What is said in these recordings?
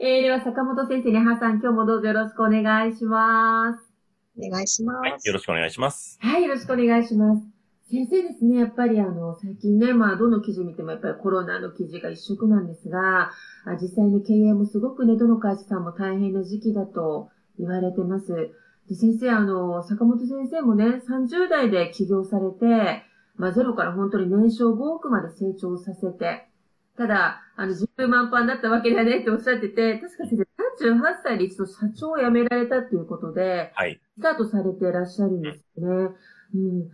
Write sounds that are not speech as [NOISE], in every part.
えー、では坂本先生根葉さん今日もどうぞよろしくお願いしますお願いします。はい、よろしくお願いします。はい、よろしくお願いします。先生ですね、やっぱりあの、最近ね、まあ、どの記事見てもやっぱりコロナの記事が一色なんですが、あ実際に経営もすごくね、どの会社さんも大変な時期だと言われてます。で先生、あの、坂本先生もね、30代で起業されて、まあ、ゼロから本当に年商5億まで成長させて、ただ、あの、自由満帆だったわけだねっておっしゃってて、確か先生38歳で一度社長を辞められたっていうことで、はい。スタートされてらっしゃるんですね。うん。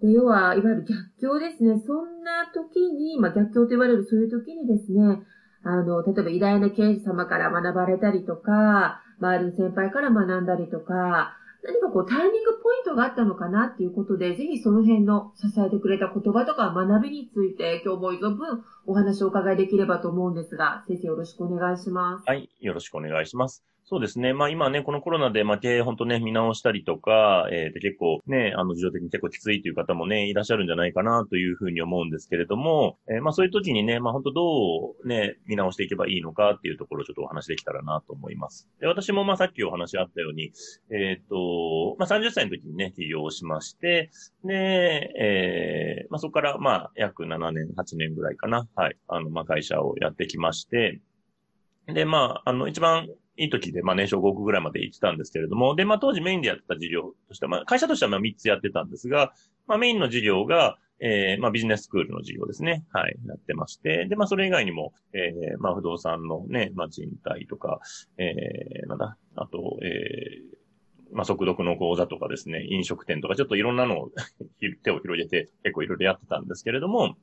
で、要は、いわゆる逆境ですね。そんな時に、まあ逆境と言われるそういう時にですね、あの、例えば偉大な経営者様から学ばれたりとか、周りの先輩から学んだりとか、何かこうタイミングポイントがあったのかなっていうことで、ぜひその辺の支えてくれた言葉とか学びについて今日も存分お話をお伺いできればと思うんですが、先生よろしくお願いします。はい、よろしくお願いします。そうですね。まあ今ね、このコロナで、まあ経営本当ね、見直したりとか、えー結構ね、あの、事情的に結構きついという方もね、いらっしゃるんじゃないかなというふうに思うんですけれども、えーまあそういう時にね、まあ本当どうね、見直していけばいいのかっていうところをちょっとお話できたらなと思います。で、私もまあさっきお話あったように、えっ、と、まあ30歳の時にね、起業しまして、で、えーまあそこからまあ約7年、8年ぐらいかな。はい。あの、まあ会社をやってきまして、で、まあ、あの、一番いい時で、まあ、年商5億ぐらいまで行ってたんですけれども、で、まあ、当時メインでやってた事業としては、まあ、会社としてはまあ3つやってたんですが、まあ、メインの事業が、えー、まあ、ビジネススクールの事業ですね。はい、やってまして。で、まあ、それ以外にも、えー、まあ、不動産のね、まあ、賃貸とか、えー、なんだ、あと、えー、まあ、速読の講座とかですね、飲食店とか、ちょっといろんなのを [LAUGHS] 手を広げて、結構いろいろやってたんですけれども、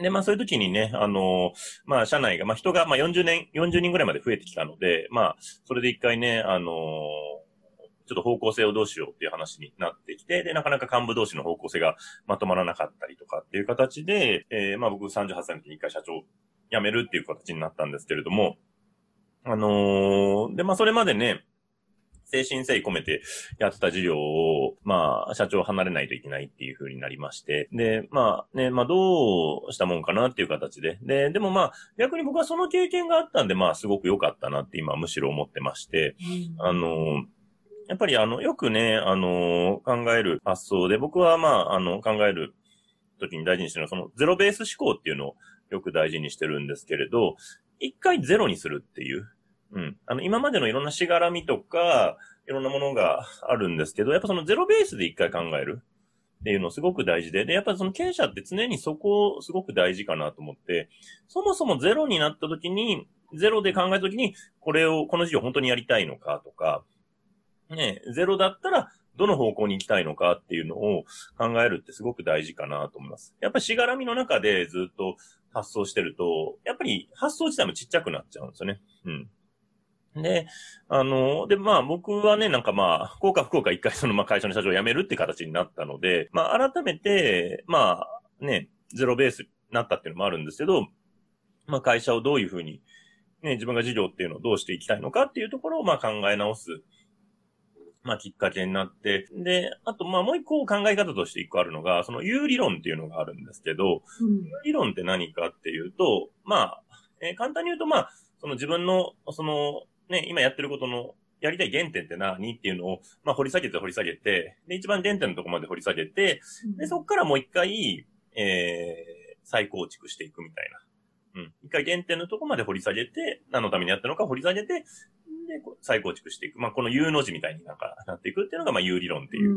で、まあそういう時にね、あのまあ社内が、まあ人が、まあ40年、40人ぐらいまで増えてきたので、まあ、それで一回ね、あのちょっと方向性をどうしようっていう話になってきて、で、なかなか幹部同士の方向性がまとまらなかったりとかっていう形で、えー、まあ僕38歳の時に一回社長辞めるっていう形になったんですけれども、あのーで、まあそれまでね、精神誠意込めてやってた事業を、まあ、社長離れないといけないっていう風になりまして、で、まあね、まあどうしたもんかなっていう形で、で、でもまあ、逆に僕はその経験があったんで、まあすごく良かったなって今むしろ思ってまして、あのやっぱりあの、よくね、あの考える発想で、僕はまあ、あの、考える時に大事にしてるのは、そのゼロベース思考っていうのをよく大事にしてるんですけれど、一回ゼロにするっていう。うん。あの、今までのいろんなしがらみとか、いろんなものがあるんですけど、やっぱそのゼロベースで一回考えるっていうのすごく大事で、で、やっぱその経営者って常にそこをすごく大事かなと思って、そもそもゼロになった時に、ゼロで考えた時に、これを、この事業本当にやりたいのかとか、ね、ゼロだったら、どの方向に行きたいのかっていうのを考えるってすごく大事かなと思います。やっぱりしがらみの中でずっと発想してると、やっぱり発想自体もちっちゃくなっちゃうんですよね。うん。で、あの、で、まあ僕はね、なんかまあ、福岡福岡一回そのまあ会社の社長を辞めるって形になったので、まあ改めて、まあね、ゼロベースになったっていうのもあるんですけど、まあ会社をどういうふうに、ね、自分が事業っていうのをどうしていきたいのかっていうところをまあ考え直す、まあきっかけになって、で、あとまあもう一個考え方として一個あるのが、その有理論っていうのがあるんですけど、うん。有理論って何かっていうと、まあ、えー簡単に言うとまあ、その自分の、その、ね、今やってることの、やりたい原点って何っていうのを、まあ、掘り下げて掘り下げて、で、一番原点のところまで掘り下げて、で、そこからもう一回、えー、再構築していくみたいな。うん。一回原点のところまで掘り下げて、何のためにやったのか掘り下げて、で、再構築していく。まあ、この U の字みたいになんかなっていくっていうのが、まあ、U 理論っていう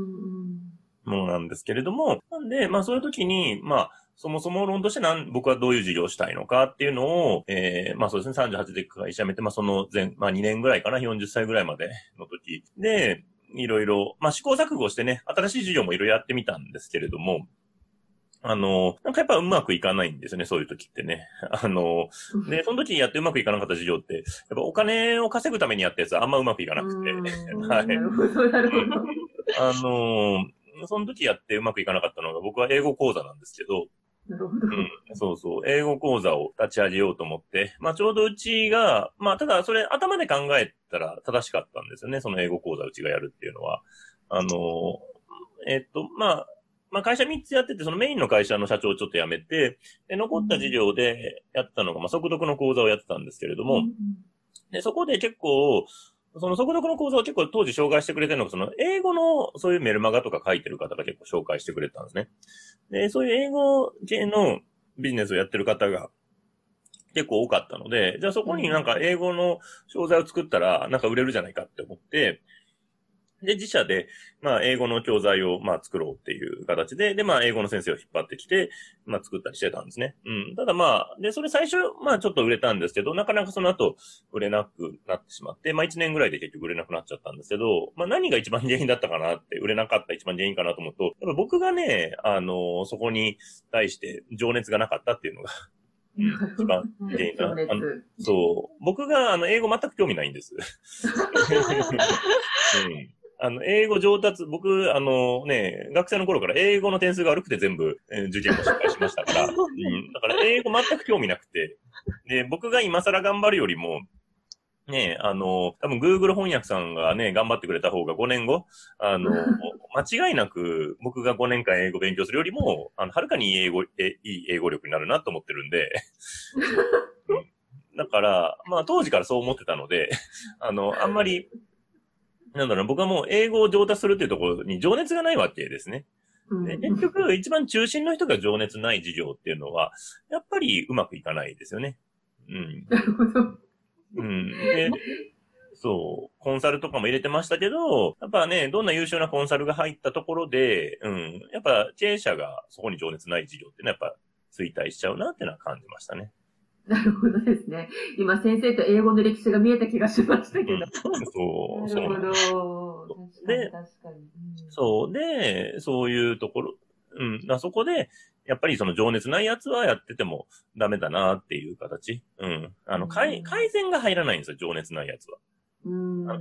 ものなんですけれども、なんで、まあ、そういう時に、まあ、そもそも論としてなん、僕はどういう事業をしたいのかっていうのを、えー、まあそうですね、38で会社辞めて、まあその前、まあ2年ぐらいかな、40歳ぐらいまでの時で、いろいろ、まあ試行錯誤してね、新しい事業もいろいろやってみたんですけれども、あの、なんかやっぱうまくいかないんですよね、そういう時ってね。[LAUGHS] あの、で、その時やってうまくいかなかった事業って、やっぱお金を稼ぐためにやったやつはあんまうまくいかなくて。[LAUGHS] はい。なるほど、なるほど。あの、その時やってうまくいかなかったのが僕は英語講座なんですけど、なるほど。うん。そうそう。英語講座を立ち上げようと思って。まあちょうどうちが、まあただそれ頭で考えたら正しかったんですよね。その英語講座うちがやるっていうのは。あの、えっと、まあ、まあ会社3つやってて、そのメインの会社の社長をちょっと辞めて、で、残った事業でやったのが、まあ速読の講座をやってたんですけれども、で、そこで結構、その速読の構造を結構当時紹介してくれてるのが、その英語のそういうメルマガとか書いてる方が結構紹介してくれたんですね。で、そういう英語系のビジネスをやってる方が結構多かったので、じゃあそこになんか英語の商材を作ったらなんか売れるじゃないかって思って、で、自社で、まあ、英語の教材を、まあ、作ろうっていう形で、で、まあ、英語の先生を引っ張ってきて、まあ、作ったりしてたんですね。うん。ただまあ、で、それ最初、まあ、ちょっと売れたんですけど、なかなかその後、売れなくなってしまって、まあ、1年ぐらいで結局売れなくなっちゃったんですけど、まあ、何が一番原因だったかなって、売れなかった一番原因かなと思うと、やっぱ僕がね、あの、そこに対して情熱がなかったっていうのがうん、一番原因かな。[LAUGHS] そう。僕が、あの、英語全く興味ないんです。[LAUGHS] うんあの、英語上達、僕、あのね、学生の頃から英語の点数が悪くて全部、えー、受験も失敗しましたから、[LAUGHS] うん。だ。から英語全く興味なくて、で、僕が今更頑張るよりも、ねあの、多分 Google 翻訳さんがね、頑張ってくれた方が5年後、あの、[LAUGHS] 間違いなく僕が5年間英語勉強するよりも、あの、はるかにいい英語、えいい英語力になるなと思ってるんで、[LAUGHS] だから、まあ当時からそう思ってたので、あの、あんまりなんだろう、僕はもう英語を上達するっていうところに情熱がないわけですね。で結局、一番中心の人が情熱ない事業っていうのは、やっぱりうまくいかないですよね。うん。なるほど。うん。で、そう、コンサルとかも入れてましたけど、やっぱね、どんな優秀なコンサルが入ったところで、うん、やっぱ経営者がそこに情熱ない事業っていうのはやっぱ衰退しちゃうなっていうのは感じましたね。なるほどですね。今先生と英語の歴史が見えた気がしましたけど。そう。なるほど。で、確かに、うん、そう。で、そういうところ、うん。だそこで、やっぱりその情熱ないやつはやっててもダメだなっていう形。うん。あの、改改善が入らないんですよ、情熱ないやつは。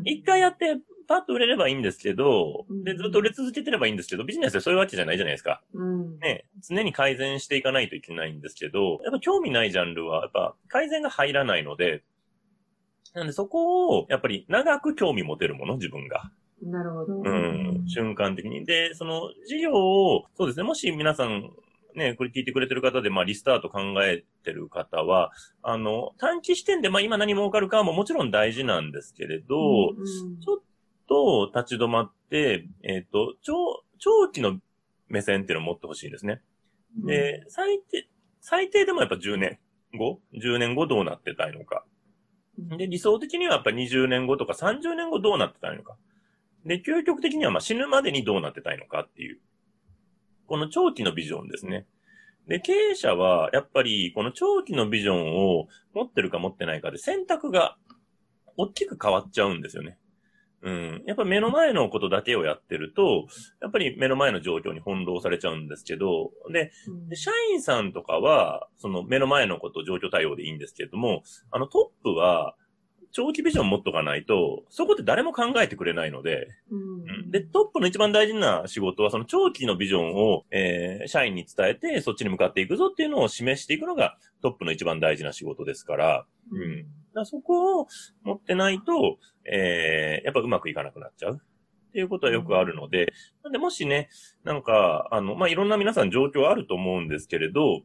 一回やって、パッと売れればいいんですけど、で、ずっと売れ続けてればいいんですけど、ビジネスでそういうわけじゃないじゃないですか。うん、ね、常に改善していかないといけないんですけど、やっぱ興味ないジャンルは、やっぱ改善が入らないので、なんでそこを、やっぱり長く興味持てるもの、自分が。なるほど。うん、瞬間的に。で、その事業を、そうですね、もし皆さんね、これ聞いてくれてる方で、まあ、リスタート考えてる方は、あの、短期視点で、まあ、今何儲かるかももちろん大事なんですけれど、うんうん、ちょっと立ち止まって、えっ、ー、と、長、長期の目線っていうのを持ってほしいんですね。で、最低、最低でもやっぱ10年後 ?10 年後どうなってたいのか。で、理想的にはやっぱ20年後とか30年後どうなってたいのか。で、究極的にはまあ死ぬまでにどうなってたいのかっていう。この長期のビジョンですね。で、経営者は、やっぱり、この長期のビジョンを持ってるか持ってないかで選択が大きく変わっちゃうんですよね。うん。やっぱ目の前のことだけをやってると、やっぱり目の前の状況に翻弄されちゃうんですけど、で、で社員さんとかは、その目の前のこと状況対応でいいんですけれども、あのトップは、長期ビジョン持っとかないと、そこで誰も考えてくれないので、うん、で、トップの一番大事な仕事は、その長期のビジョンを、えー、社員に伝えて、そっちに向かっていくぞっていうのを示していくのが、トップの一番大事な仕事ですから、うん。だそこを持ってないと、えー、やっぱうまくいかなくなっちゃう。っていうことはよくあるので、なんでもしね、なんか、あの、まあ、いろんな皆さん状況あると思うんですけれど、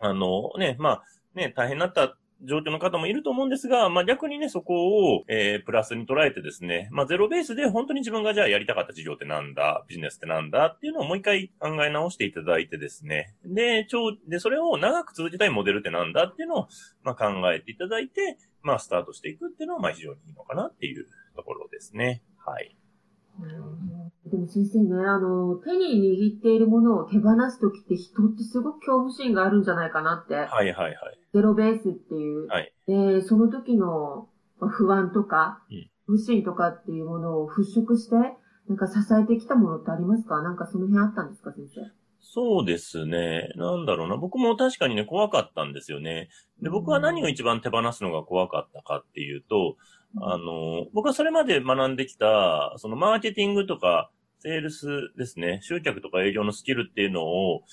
あの、ね、まあ、ね、大変だった状況の方もいると思うんですが、まあ、逆にね、そこを、えー、プラスに捉えてですね、まあ、ゼロベースで本当に自分がじゃあやりたかった事業ってなんだ、ビジネスってなんだっていうのをもう一回考え直していただいてですね、で、超、で、それを長く続けたいモデルってなんだっていうのを、まあ、考えていただいて、まあ、スタートしていくっていうのは、まあ、非常にいいのかなっていうところですね。はい。でも先生ね、あの、手に握っているものを手放すときって人ってすごく恐怖心があるんじゃないかなって。はいはいはい。ゼロベースっていう。はい。で、その時の不安とか、不信とかっていうものを払拭して、なんか支えてきたものってありますか？なんかその辺あったんですか、先生？そうですね。なんだろうな。僕も確かにね、怖かったんですよね。で、僕は何を一番手放すのが怖かったかっていうと、あの、僕はそれまで学んできた、そのマーケティングとか、セールスですね、集客とか営業のスキルっていうのを、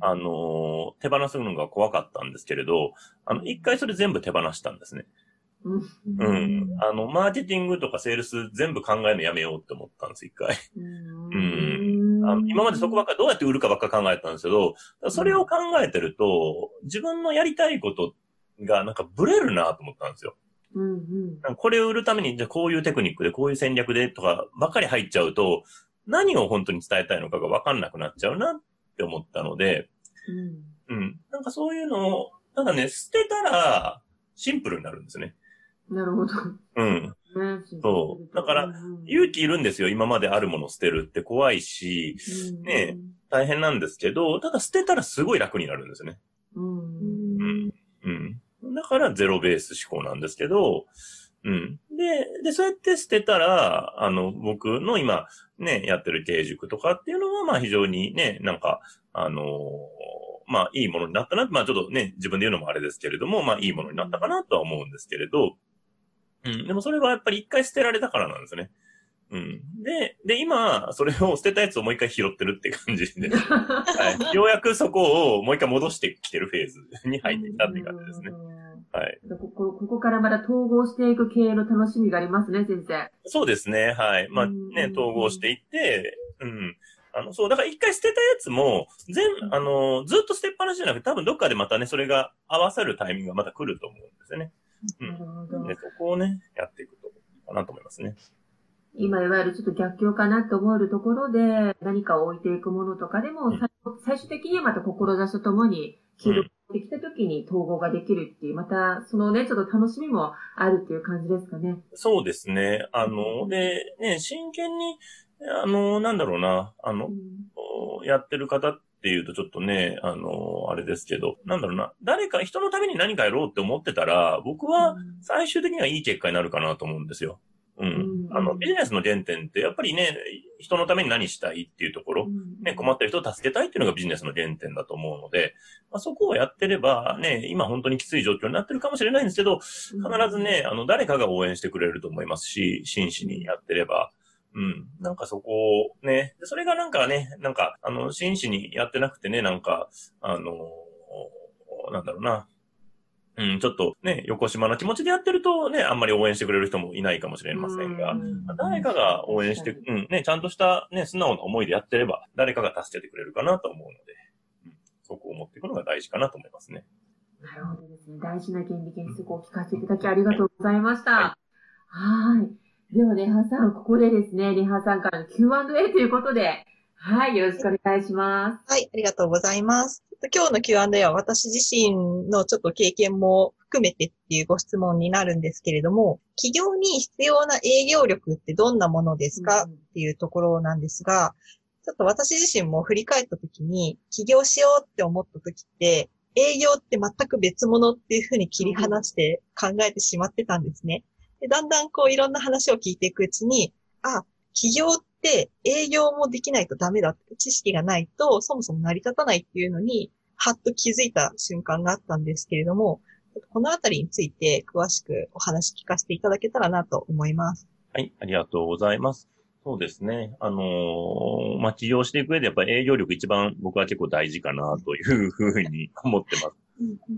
あの、手放すのが怖かったんですけれど、あの、一回それ全部手放したんですね。うん。あの、マーケティングとかセールス全部考えるのやめようって思ったんです、一回。うん。あの今までそこばっかどうやって売るかばっか考えたんですけど、それを考えてると、自分のやりたいことがなんかブレるなと思ったんですよ。うんうん、これを売るために、じゃあこういうテクニックで、こういう戦略でとかばっかり入っちゃうと、何を本当に伝えたいのかがわかんなくなっちゃうなって思ったので、うん。うん。なんかそういうのを、ただね、捨てたら、シンプルになるんですね。なるほど。うん。そう。だから、勇気いるんですよ。今まであるものを捨てるって怖いし、ね、大変なんですけど、ただ捨てたらすごい楽になるんですね。うん。だからゼロベース思考なんですけど、うん。で、で、そうやって捨てたら、あの、僕の今、ね、やってる経営塾とかっていうのは、まあ非常にね、なんか、あのー、まあいいものになったな。まあちょっとね、自分で言うのもあれですけれども、まあいいものになったかなとは思うんですけれど、うん。でもそれはやっぱり一回捨てられたからなんですね。うん。で、で、今、それを捨てたやつをもう一回拾ってるって感じで、[LAUGHS] はい。ようやくそこをもう一回戻してきてるフェーズに入ってきたって感じですね。はい。ここ、ここからまた統合していく経営の楽しみがありますね、先生。そうですね、はい。まあね、統合していって、うん。あの、そう、だから一回捨てたやつも、全、あの、ずっと捨てっぱなしじゃなくて、多分どっかでまたね、それが合わさるタイミングがまた来ると思うんですよね。うん。で、そこをね、やっていくといいかなと思いますね。今いわゆるちょっと逆境かなと思えるところで、何かを置いていくものとかでも、うん、最終的にはまた志とともに、起動できた時に統合ができるっていう、また、そのね、ちょっと楽しみもあるっていう感じですかね。そうですね。あの、で、ね、真剣に、あの、なんだろうな、あの、うん、やってる方っていうとちょっとね、あの、あれですけど、なんだろうな、誰か人のために何かやろうって思ってたら、僕は最終的にはいい結果になるかなと思うんですよ。うん。あの、ビジネスの原点って、やっぱりね、人のために何したいっていうところ、ね、困ってる人を助けたいっていうのがビジネスの原点だと思うので、まあ、そこをやってれば、ね、今本当にきつい状況になってるかもしれないんですけど、必ずね、あの、誰かが応援してくれると思いますし、真摯にやってれば、うん。なんかそこをね、それがなんかね、なんか、あの、真摯にやってなくてね、なんか、あの、なんだろうな、うん、ちょっとね、横島な気持ちでやってるとね、あんまり応援してくれる人もいないかもしれませんが、ん誰かが応援して、うん、ね、ちゃんとしたね、素直な思いでやってれば、誰かが助けてくれるかなと思うので、うん、そこを持っていくのが大事かなと思いますね。なるほどですね。大事な原理原則を聞かせていただきありがとうございました。はい。はいでは、レハさん、ここでですね、レハさんからの Q&A ということで、はい、よろしくお願いします。はい、ありがとうございます。今日の Q&A は私自身のちょっと経験も含めてっていうご質問になるんですけれども、企業に必要な営業力ってどんなものですか、っていうところなんですが、ちょっと私自身も振り返った時に、起業しようって思った時って、営業って全く別物っていうふうに切り離して考えてしまってたんですね。でだんだんこういろんな話を聞いていくうちに、あ、起業って営業もできないとダメだって知識がないとそもそも成り立たないっていうのに、はっと気づいた瞬間があったんですけれども、このあたりについて詳しくお話聞かせていただけたらなと思います。はい、ありがとうございます。そうですね。あのー、まあ、起業していく上でやっぱり営業力一番僕は結構大事かなというふうに思ってます。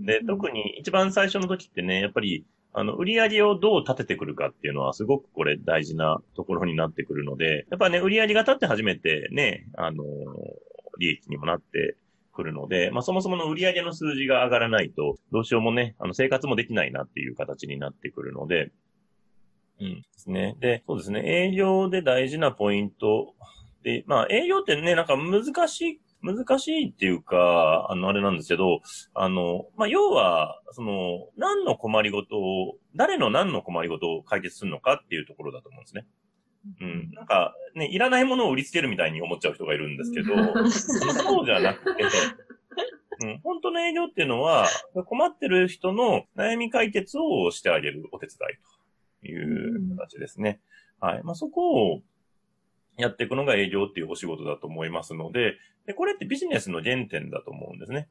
で、特に一番最初の時ってね、やっぱりあの、売り上げをどう立ててくるかっていうのはすごくこれ大事なところになってくるので、やっぱね、売り上げが立って初めてね、あの、利益にもなってくるので、まあそもそもの売り上げの数字が上がらないと、どうしようもね、あの、生活もできないなっていう形になってくるので、うん。ですね。で、そうですね。営業で大事なポイントで、まあ営業ってね、なんか難しい難しいっていうか、あの、あれなんですけど、あの、まあ、要は、その、何の困りごとを、誰の何の困りごとを解決するのかっていうところだと思うんですね。うん。なんか、ね、いらないものを売りつけるみたいに思っちゃう人がいるんですけど、そうじゃなくて、うん、本当の営業っていうのは、困ってる人の悩み解決をしてあげるお手伝いという形ですね。はい。まあ、そこをやっていくのが営業っていうお仕事だと思いますので、で、これってビジネスの原点だと思うんですね。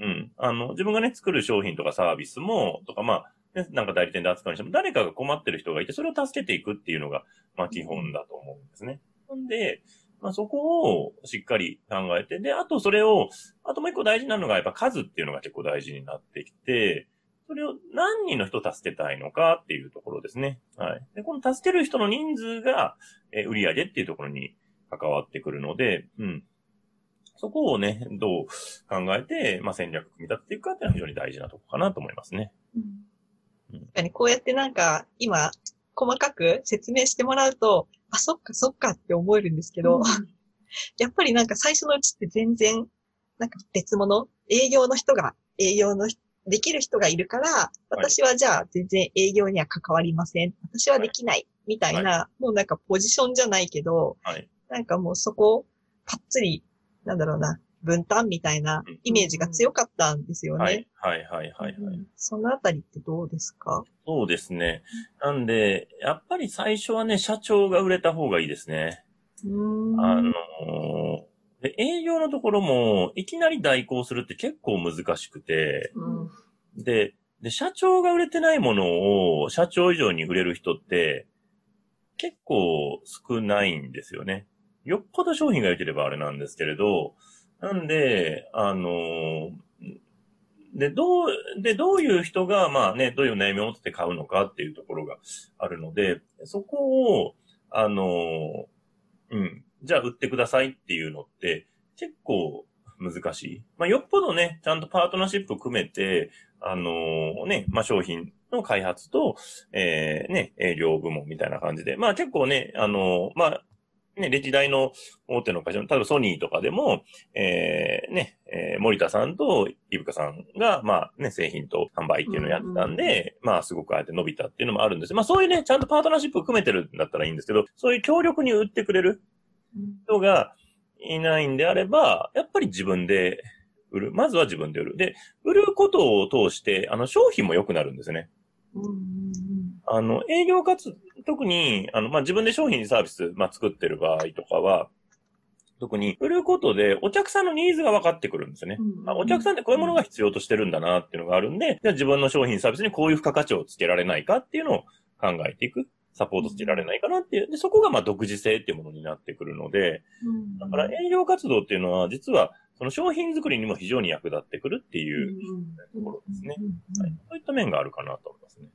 うん。あの、自分がね、作る商品とかサービスも、とか、まあ、ね、なんか代理店で扱うにしても、誰かが困ってる人がいて、それを助けていくっていうのが、まあ、基本だと思うんですね。なんで、まあ、そこをしっかり考えて、で、あとそれを、あともう一個大事なのがやっぱ数っていうのが結構大事になってきて、それを何人の人を助けたいのかっていうところですね。はい。で、この助ける人の人数が、え売り上げっていうところに関わってくるので、うん。そこをね、どう考えて、まあ、戦略組み立てていくかっていうのは非常に大事なとこかなと思いますね。うん。確かにこうやってなんか、今、細かく説明してもらうと、あ、そっかそっかって思えるんですけど、うん、[LAUGHS] やっぱりなんか最初のうちって全然、なんか別物？営業の人が、営業のできる人がいるから、私はじゃあ全然営業には関わりません。私はできない。みたいな、はい、もうなんかポジションじゃないけど、はい、なんかもうそこ、パッツリ、なんだろうな、分担みたいなイメージが強かったんですよね。はい、はい、はい、はい、はい。そのあたりってどうですか？そうですね。なんで、やっぱり最初はね、社長が売れた方がいいですね。あので、営業のところも、いきなり代行するって結構難しくて、うん、で、で、社長が売れてないものを社長以上に売れる人って、結構少ないんですよね。よっぽど商品が良ければあれなんですけれど、なんで、あので、どう、で、どういう人が、まあね、どういう悩みを持って買うのかっていうところがあるので、そこを、あのうん、じゃあ売ってくださいっていうのって結構難しい。まあ、よっぽどね、ちゃんとパートナーシップ組めて、あのー、ね、まあ、商品の開発と、えー、ね、営業部門みたいな感じで、まあ、結構ね、あのー、まあ、ね、歴代の大手の会社、例えばソニーとかでも、えー、ね、えー、森田さんとイブカさんが、まあね、製品と販売っていうのをやってたんで、うんうん、まあすごくあえて伸びたっていうのもあるんです。まあそういうね、ちゃんとパートナーシップを組めてるんだったらいいんですけど、そういう強力に売ってくれる人がいないんであれば、やっぱり自分で売る。まずは自分で売る。で、売ることを通して、あの、商品も良くなるんですね。あの、営業活、特に、あの、まあ、自分で商品サービス、まあ、作ってる場合とかは、特に、売ることで、お客さんのニーズが分かってくるんですよね。あお客さんってこういうものが必要としてるんだなっていうのがあるんで、じゃあ自分の商品サービスにこういう付加価値をつけられないかっていうのを考えていく。サポートつけられないかなっていう。で、そこがまあ独自性っていうものになってくるので、だから営業活動っていうのは、実は、その商品作りにも非常に役立ってくるっていうところですね。はい。そういった面があるかなと思いますね。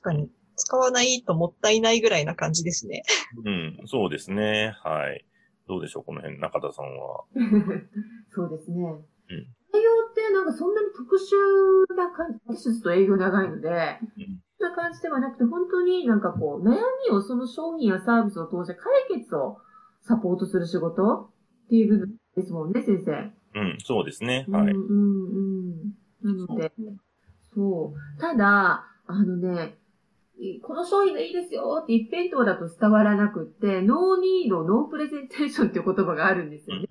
確かに。使わないともったいないぐらいな感じですね。うん、そうですね。はい。どうでしょう、この辺、中田さんは。[LAUGHS] そうですね。うん。営業ってなんかそんなに特殊な感じ、私ずっと営業長いので、うんな感じではなくて、本当になんかこう、悩みをその商品やサービスを通して解決をサポートする仕事っていう部分ですもんね、先生。うん、そうですね。はい。うん、うん、うん。なので、そう。ただ、あのね、この商品がいいですよって一辺倒だと伝わらなくって、 No need, no presentation っていう言葉があるんですよね。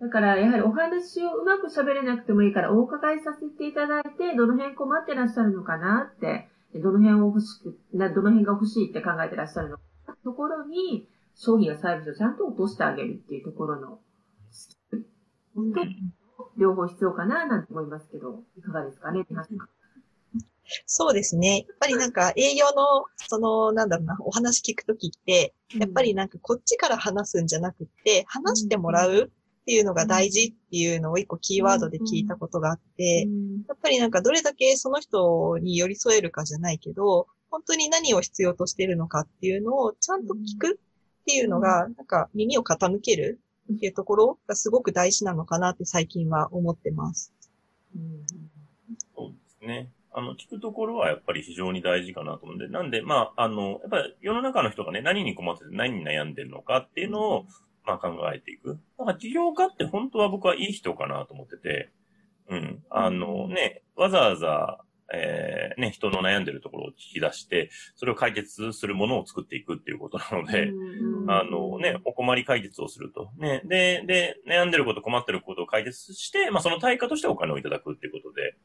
だから、やはりお話をうまく喋れなくてもいいから、お伺いさせていただいて、どの辺困ってらっしゃるのかなって、どの辺を欲しく、どの辺が欲しいって考えてらっしゃるのかところに、商品やサービスをちゃんと落としてあげるっていうところの、と、両方必要かななんて思いますけど、いかがですかね、そうですね。やっぱりなんか営業の、その、なんだろうな、お話聞くときって、やっぱりなんかこっちから話すんじゃなくて、話してもらうっていうのが大事っていうのを一個キーワードで聞いたことがあって、やっぱりなんかどれだけその人に寄り添えるかじゃないけど、本当に何を必要としているのかっていうのをちゃんと聞くっていうのが、なんか耳を傾けるっていうところがすごく大事なのかなって最近は思ってます。うん、そうですね。あの、聞くところはやっぱり非常に大事かなと思うんで、なんで、まあ、あの、やっぱり世の中の人がね、何に困ってて何に悩んでるのかっていうのを、まあ考えていく。だから起業家って本当は僕はいい人かなと思ってて、うん。あのね、わざわざ、えー、ね、人の悩んでるところを聞き出して、それを解決するものを作っていくっていうことなので、あのね、お困り解決をすると。ね、で、で、悩んでること、困ってることを解決して、まあその対価としてお金をいただくっていうことで、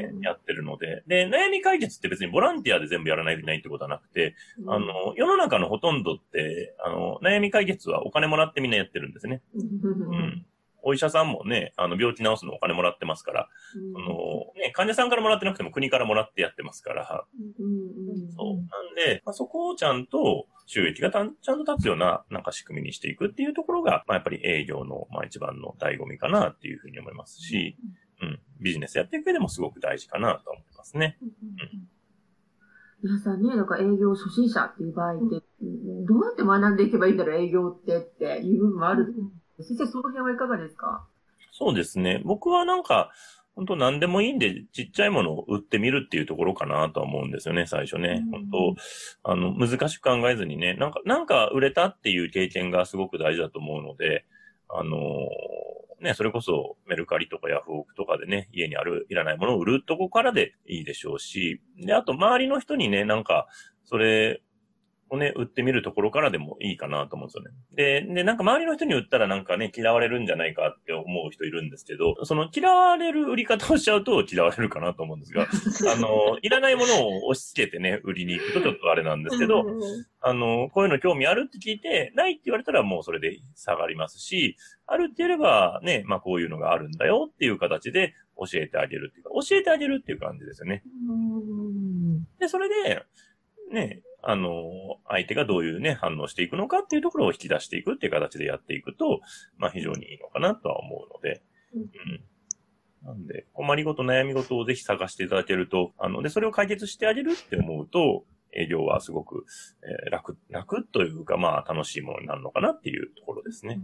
ね、やってるので、で、悩み解決って別にボランティアで全部やらないといけないってことはなくて、あの、世の中のほとんどって、あの、悩み解決はお金もらってみんなやってるんですね。うん。お医者さんもね、あの、病気治すのお金もらってますから、うん、あの、ね、患者さんからもらってなくても国からもらってやってますから、うん、そう。なんで、まあ、そこをちゃんと収益がちゃんと立つような、なんか仕組みにしていくっていうところが、まあ、やっぱり営業の、まあ、一番の醍醐味かなっていうふうに思いますし、うん、ビジネスやっていく上でもすごく大事かなと思いますね。うん皆さんね、なんか営業初心者っていう場合って、どうやって学んでいけばいいんだろう、営業ってっていう部分もある先生、その辺はいかがですか？そうですね。僕はなんか、本当何でもいいんで、ちっちゃいものを売ってみるっていうところかなとは思うんですよね、最初ね。本当あの、難しく考えずにね、なんか、なんか売れたっていう経験がすごく大事だと思うので、あのー、ね、それこそメルカリとかヤフオクとかでね、家にある、いらないものを売るとこからでいいでしょうし、で、あと周りの人にね、なんか、それ、をね、売ってみるところからでもいいかなと思うんですよね。で、で、なんか周りの人に売ったらなんかね、嫌われるんじゃないかって思う人いるんですけど、その嫌われる売り方をしちゃうと嫌われるかなと思うんですが、[LAUGHS] あの、いらないものを押し付けてね、売りに行くとちょっとあれなんですけど、あの、こういうの興味あるって聞いて、ないって言われたらもうそれで下がりますし、あるって言えればね、まあこういうのがあるんだよっていう形で教えてあげるっていうか、教えてあげるっていう感じですよね。で、それで、ね、あの、相手がどういうね、反応していくのかっていうところを引き出していくっていう形でやっていくと、まあ非常にいいのかなとは思うので、うん。なんで、困りごと、悩みごとをぜひ探していただけると、あの、で、それを解決してあげるって思うと、営業はすごく、えー、楽、楽というか、まあ楽しいものになるのかなっていうところですね。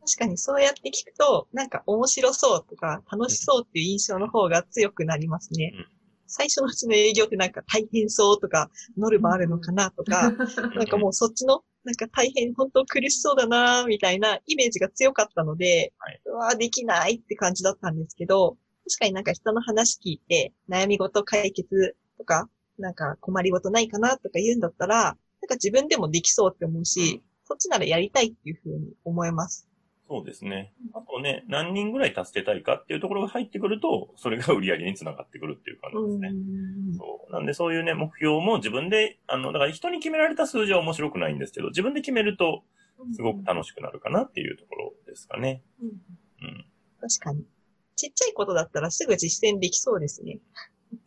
確かにそうやって聞くと、なんか面白そうとか楽しそうっていう印象の方が強くなりますね。うん最初のうちの営業ってなんか大変そうとか、ノルマあるのかなとか、なんかもうそっちの、なんか大変、本当苦しそうだなみたいなイメージが強かったので、はい、うわできないって感じだったんですけど、確かになんか人の話聞いて、悩み事解決とか、なんか困りごとないかなとか言うんだったら、なんか自分でもできそうって思うし、そっちならやりたいっていうふうに思います。そうですね。あとね、何人ぐらい助けたいかっていうところが入ってくると、それが売り上げにつながってくるっていう感じですね。そう。なんでそういうね、目標も自分で、あの、だから人に決められた数字は面白くないんですけど、自分で決めると、すごく楽しくなるかなっていうところですかね。うん。うん、確かに。ちっちゃいことだったらすぐ実践できそうですね。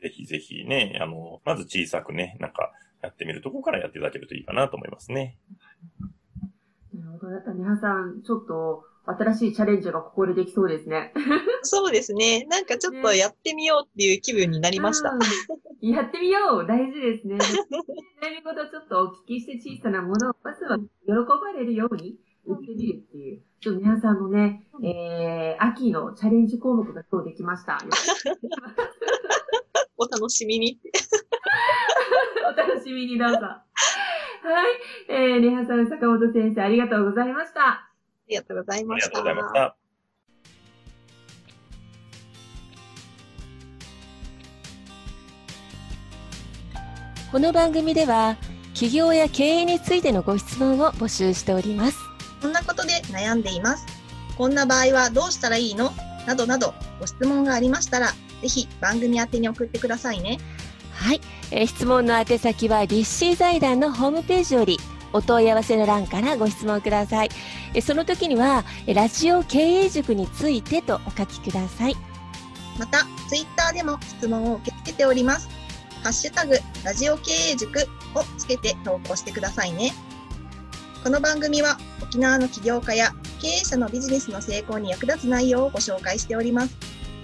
ぜひぜひね、あの、まず小さくね、なんか、やってみるとこからやっていただけるといいかなと思いますね。なるほど。皆さん、ちょっと、新しいチャレンジがここでできそうですね。そうですね。なんかちょっとやってみようっていう気分になりました。ね、やってみよう大事ですね。悩み事ちょっとお聞きして小さなものを、まずは喜ばれるように売ってみるっていう。ちょっと皆さんのね、えー、秋のチャレンジ項目が今日できました？[LAUGHS] お楽しみに。[LAUGHS] お楽しみにどうぞ。はい。えー、リハさん、坂本先生、ありがとうございました。りがとうございました。ありがとうございました。この番組では企業や経営についてのご質問を募集しております。こんなことで悩んでいます。こんな場合はどうしたらいいの？などなどご質問がありましたら、ぜひ番組宛に送ってくださいね。はい、えー、質問の宛先は立志財団のホームページよりお問い合わせの欄からご質問ください。その時には、ラジオ経営塾についてとお書きください。また、ツイッターでも質問を受け付けております。ハッシュタグ、ラジオ経営塾をつけて投稿してくださいね。この番組は沖縄の起業家や経営者のビジネスの成功に役立つ内容をご紹介しております。